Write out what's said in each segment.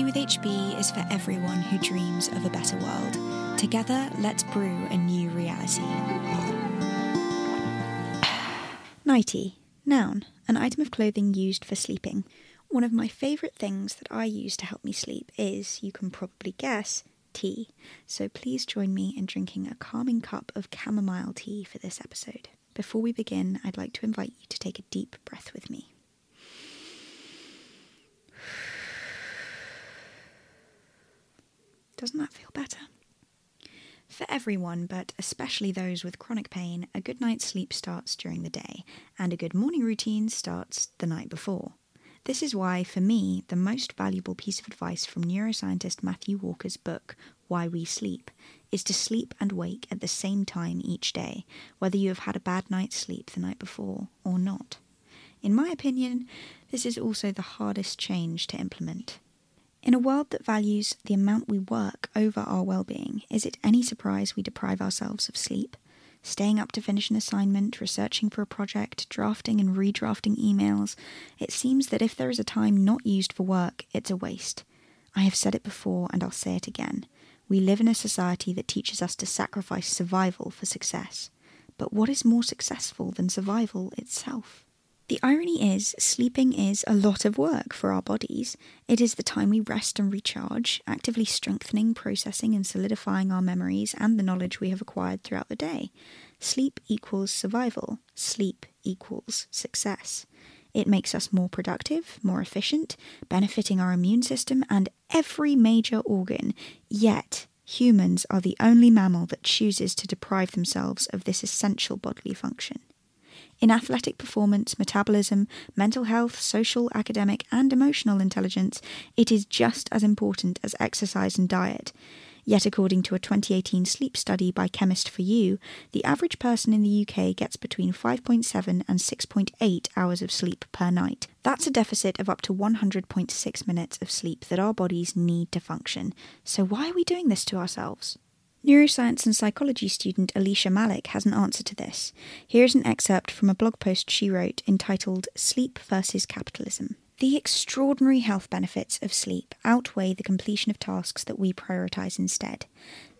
Tea with HB is for everyone who dreams of a better world. Together, let's brew a new reality. Nighty, noun, an item of clothing used for sleeping. One of my favourite things that I use to help me sleep is, you can probably guess, tea. So please join me in drinking a calming cup of chamomile tea for this episode. Before we begin, I'd like to invite you to take a deep breath with me. Doesn't that feel better? For everyone, but especially those with chronic pain, a good night's sleep starts during the day, and a good morning routine starts the night before. This is why, for me, the most valuable piece of advice from neuroscientist Matthew Walker's book, Why We Sleep, is to sleep and wake at the same time each day, whether you have had a bad night's sleep the night before or not. In my opinion, this is also the hardest change to implement. In a world that values the amount we work over our well being, is it any surprise we deprive ourselves of sleep? Staying up to finish an assignment, researching for a project, drafting and redrafting emails, it seems that if there is a time not used for work, it's a waste. I have said it before and I'll say it again. We live in a society that teaches us to sacrifice survival for success. But what is more successful than survival itself? The irony is, sleeping is a lot of work for our bodies. It is the time we rest and recharge, actively strengthening, processing, and solidifying our memories and the knowledge we have acquired throughout the day. Sleep equals survival, sleep equals success. It makes us more productive, more efficient, benefiting our immune system and every major organ. Yet, humans are the only mammal that chooses to deprive themselves of this essential bodily function. In athletic performance, metabolism, mental health, social, academic, and emotional intelligence, it is just as important as exercise and diet. Yet, according to a 2018 sleep study by Chemist for You, the average person in the UK gets between 5.7 and 6.8 hours of sleep per night. That's a deficit of up to 100.6 minutes of sleep that our bodies need to function. So, why are we doing this to ourselves? Neuroscience and psychology student Alicia Malik has an answer to this. Here's an excerpt from a blog post she wrote entitled Sleep versus Capitalism. The extraordinary health benefits of sleep outweigh the completion of tasks that we prioritize instead.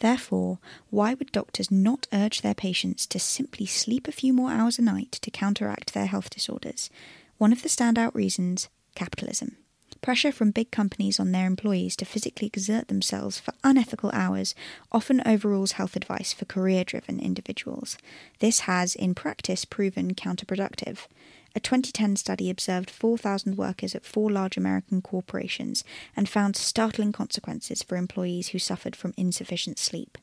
Therefore, why would doctors not urge their patients to simply sleep a few more hours a night to counteract their health disorders? One of the standout reasons capitalism. Pressure from big companies on their employees to physically exert themselves for unethical hours often overrules health advice for career driven individuals. This has, in practice, proven counterproductive. A 2010 study observed 4,000 workers at four large American corporations and found startling consequences for employees who suffered from insufficient sleep.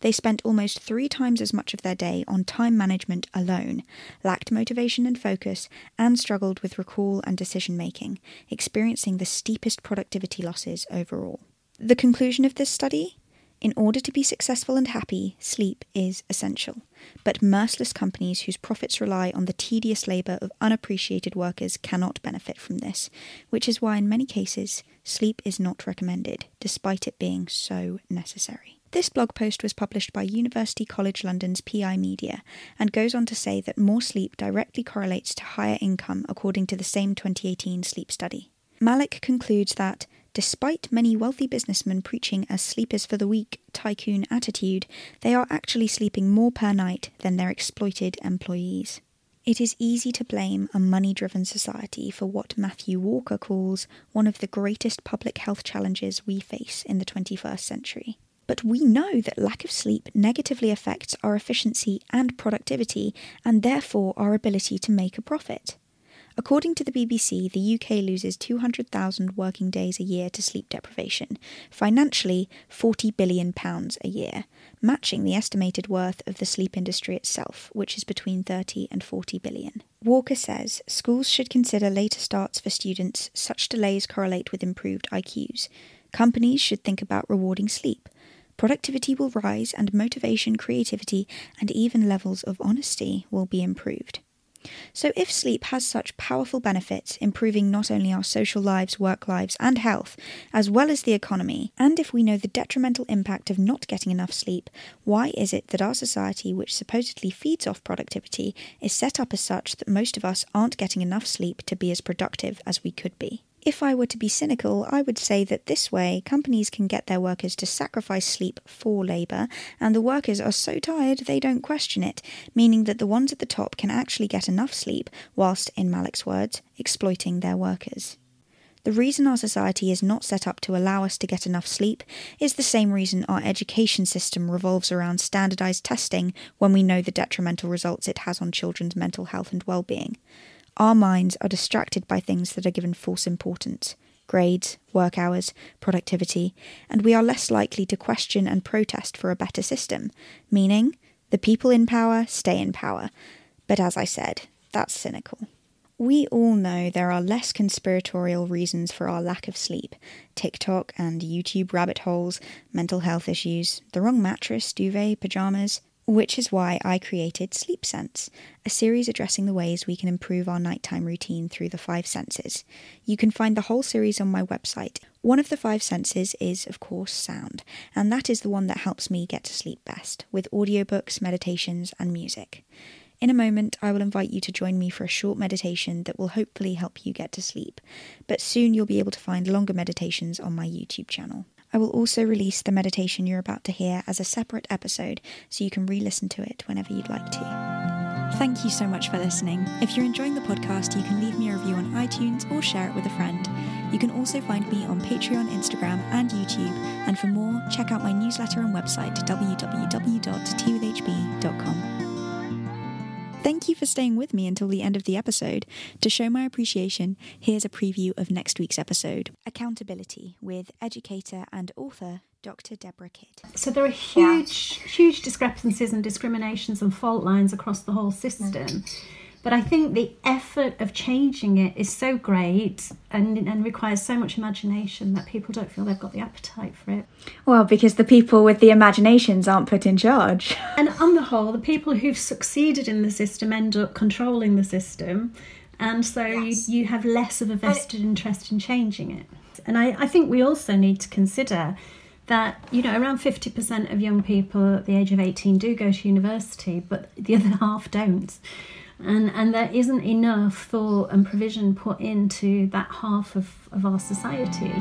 They spent almost three times as much of their day on time management alone, lacked motivation and focus, and struggled with recall and decision making, experiencing the steepest productivity losses overall. The conclusion of this study? In order to be successful and happy, sleep is essential. But merciless companies whose profits rely on the tedious labour of unappreciated workers cannot benefit from this, which is why, in many cases, sleep is not recommended, despite it being so necessary. This blog post was published by University College London's Pi Media and goes on to say that more sleep directly correlates to higher income according to the same 2018 sleep study. Malik concludes that, despite many wealthy businessmen preaching a sleep is for the weak tycoon attitude, they are actually sleeping more per night than their exploited employees. It is easy to blame a money driven society for what Matthew Walker calls one of the greatest public health challenges we face in the 21st century. But we know that lack of sleep negatively affects our efficiency and productivity, and therefore our ability to make a profit. According to the BBC, the UK loses 200,000 working days a year to sleep deprivation, financially, £40 billion a year, matching the estimated worth of the sleep industry itself, which is between 30 and 40 billion. Walker says schools should consider later starts for students, such delays correlate with improved IQs. Companies should think about rewarding sleep. Productivity will rise, and motivation, creativity, and even levels of honesty will be improved. So, if sleep has such powerful benefits, improving not only our social lives, work lives, and health, as well as the economy, and if we know the detrimental impact of not getting enough sleep, why is it that our society, which supposedly feeds off productivity, is set up as such that most of us aren't getting enough sleep to be as productive as we could be? If I were to be cynical, I would say that this way companies can get their workers to sacrifice sleep for labour, and the workers are so tired they don't question it, meaning that the ones at the top can actually get enough sleep, whilst, in Malik's words, exploiting their workers. The reason our society is not set up to allow us to get enough sleep is the same reason our education system revolves around standardised testing when we know the detrimental results it has on children's mental health and well-being. Our minds are distracted by things that are given false importance grades, work hours, productivity, and we are less likely to question and protest for a better system, meaning the people in power stay in power. But as I said, that's cynical. We all know there are less conspiratorial reasons for our lack of sleep TikTok and YouTube rabbit holes, mental health issues, the wrong mattress, duvet, pajamas, which is why I created Sleep Sense, a series addressing the ways we can improve our nighttime routine through the five senses. You can find the whole series on my website. One of the five senses is, of course, sound, and that is the one that helps me get to sleep best, with audiobooks, meditations, and music. In a moment, I will invite you to join me for a short meditation that will hopefully help you get to sleep, but soon you'll be able to find longer meditations on my YouTube channel. I will also release the meditation you're about to hear as a separate episode so you can re listen to it whenever you'd like to. Thank you so much for listening. If you're enjoying the podcast, you can leave me a review on iTunes or share it with a friend. You can also find me on Patreon, Instagram, and YouTube. And for more, check out my newsletter and website www.teawithhb.com. Thank you for staying with me until the end of the episode. To show my appreciation, here's a preview of next week's episode Accountability with educator and author Dr. Deborah Kidd. So there are huge, yeah. huge discrepancies and discriminations and fault lines across the whole system. Mm. But I think the effort of changing it is so great and, and requires so much imagination that people don't feel they've got the appetite for it. Well, because the people with the imaginations aren't put in charge. And on the whole, the people who've succeeded in the system end up controlling the system. And so yes. you, you have less of a vested interest in changing it. And I, I think we also need to consider that you know around 50% of young people at the age of 18 do go to university but the other half don't and and there isn't enough thought and provision put into that half of, of our society.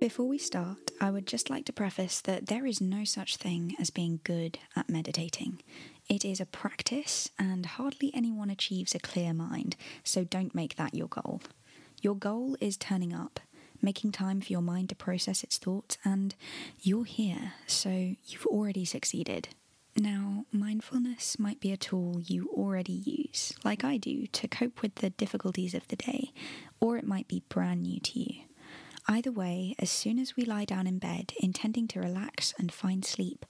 Before we start, I would just like to preface that there is no such thing as being good at meditating. It is a practice, and hardly anyone achieves a clear mind, so don't make that your goal. Your goal is turning up, making time for your mind to process its thoughts, and you're here, so you've already succeeded. Now, mindfulness might be a tool you already use, like I do, to cope with the difficulties of the day, or it might be brand new to you. Either way, as soon as we lie down in bed, intending to relax and find sleep,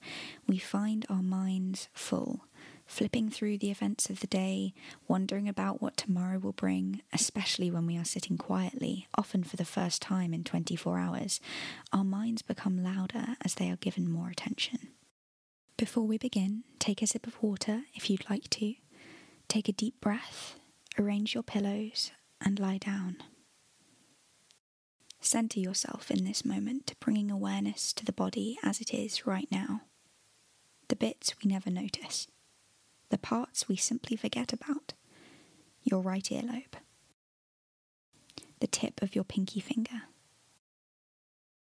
we find our minds full flipping through the events of the day, wondering about what tomorrow will bring, especially when we are sitting quietly, often for the first time in 24 hours, our minds become louder as they are given more attention. Before we begin, take a sip of water if you'd like to. Take a deep breath, arrange your pillows, and lie down. Center yourself in this moment, bringing awareness to the body as it is right now. The bits we never notice the parts we simply forget about. Your right earlobe, the tip of your pinky finger,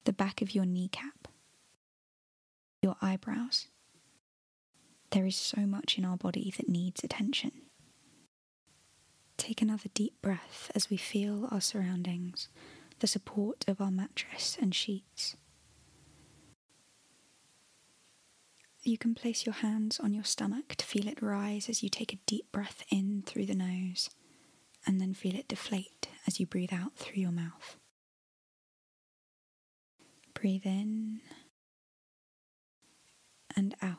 the back of your kneecap, your eyebrows. There is so much in our body that needs attention. Take another deep breath as we feel our surroundings, the support of our mattress and sheets. You can place your hands on your stomach to feel it rise as you take a deep breath in through the nose, and then feel it deflate as you breathe out through your mouth. Breathe in and out.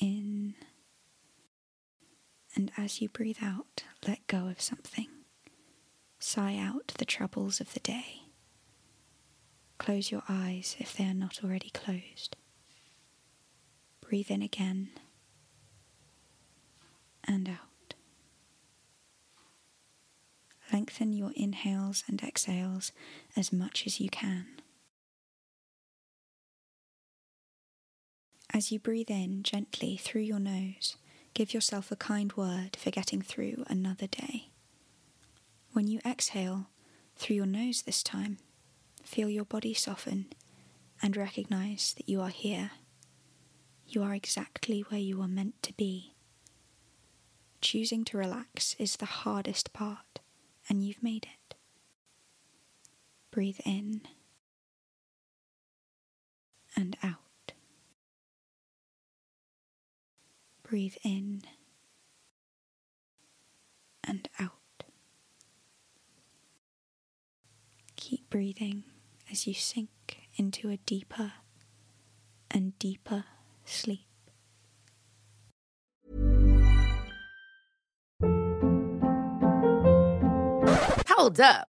In and as you breathe out, let go of something. Sigh out the troubles of the day. Close your eyes if they are not already closed. Breathe in again and out. Lengthen your inhales and exhales as much as you can. As you breathe in gently through your nose, give yourself a kind word for getting through another day. When you exhale through your nose this time, feel your body soften and recognize that you are here. You are exactly where you are meant to be. Choosing to relax is the hardest part, and you've made it. Breathe in and out. Breathe in and out. Keep breathing as you sink into a deeper and deeper sleep. Hold up.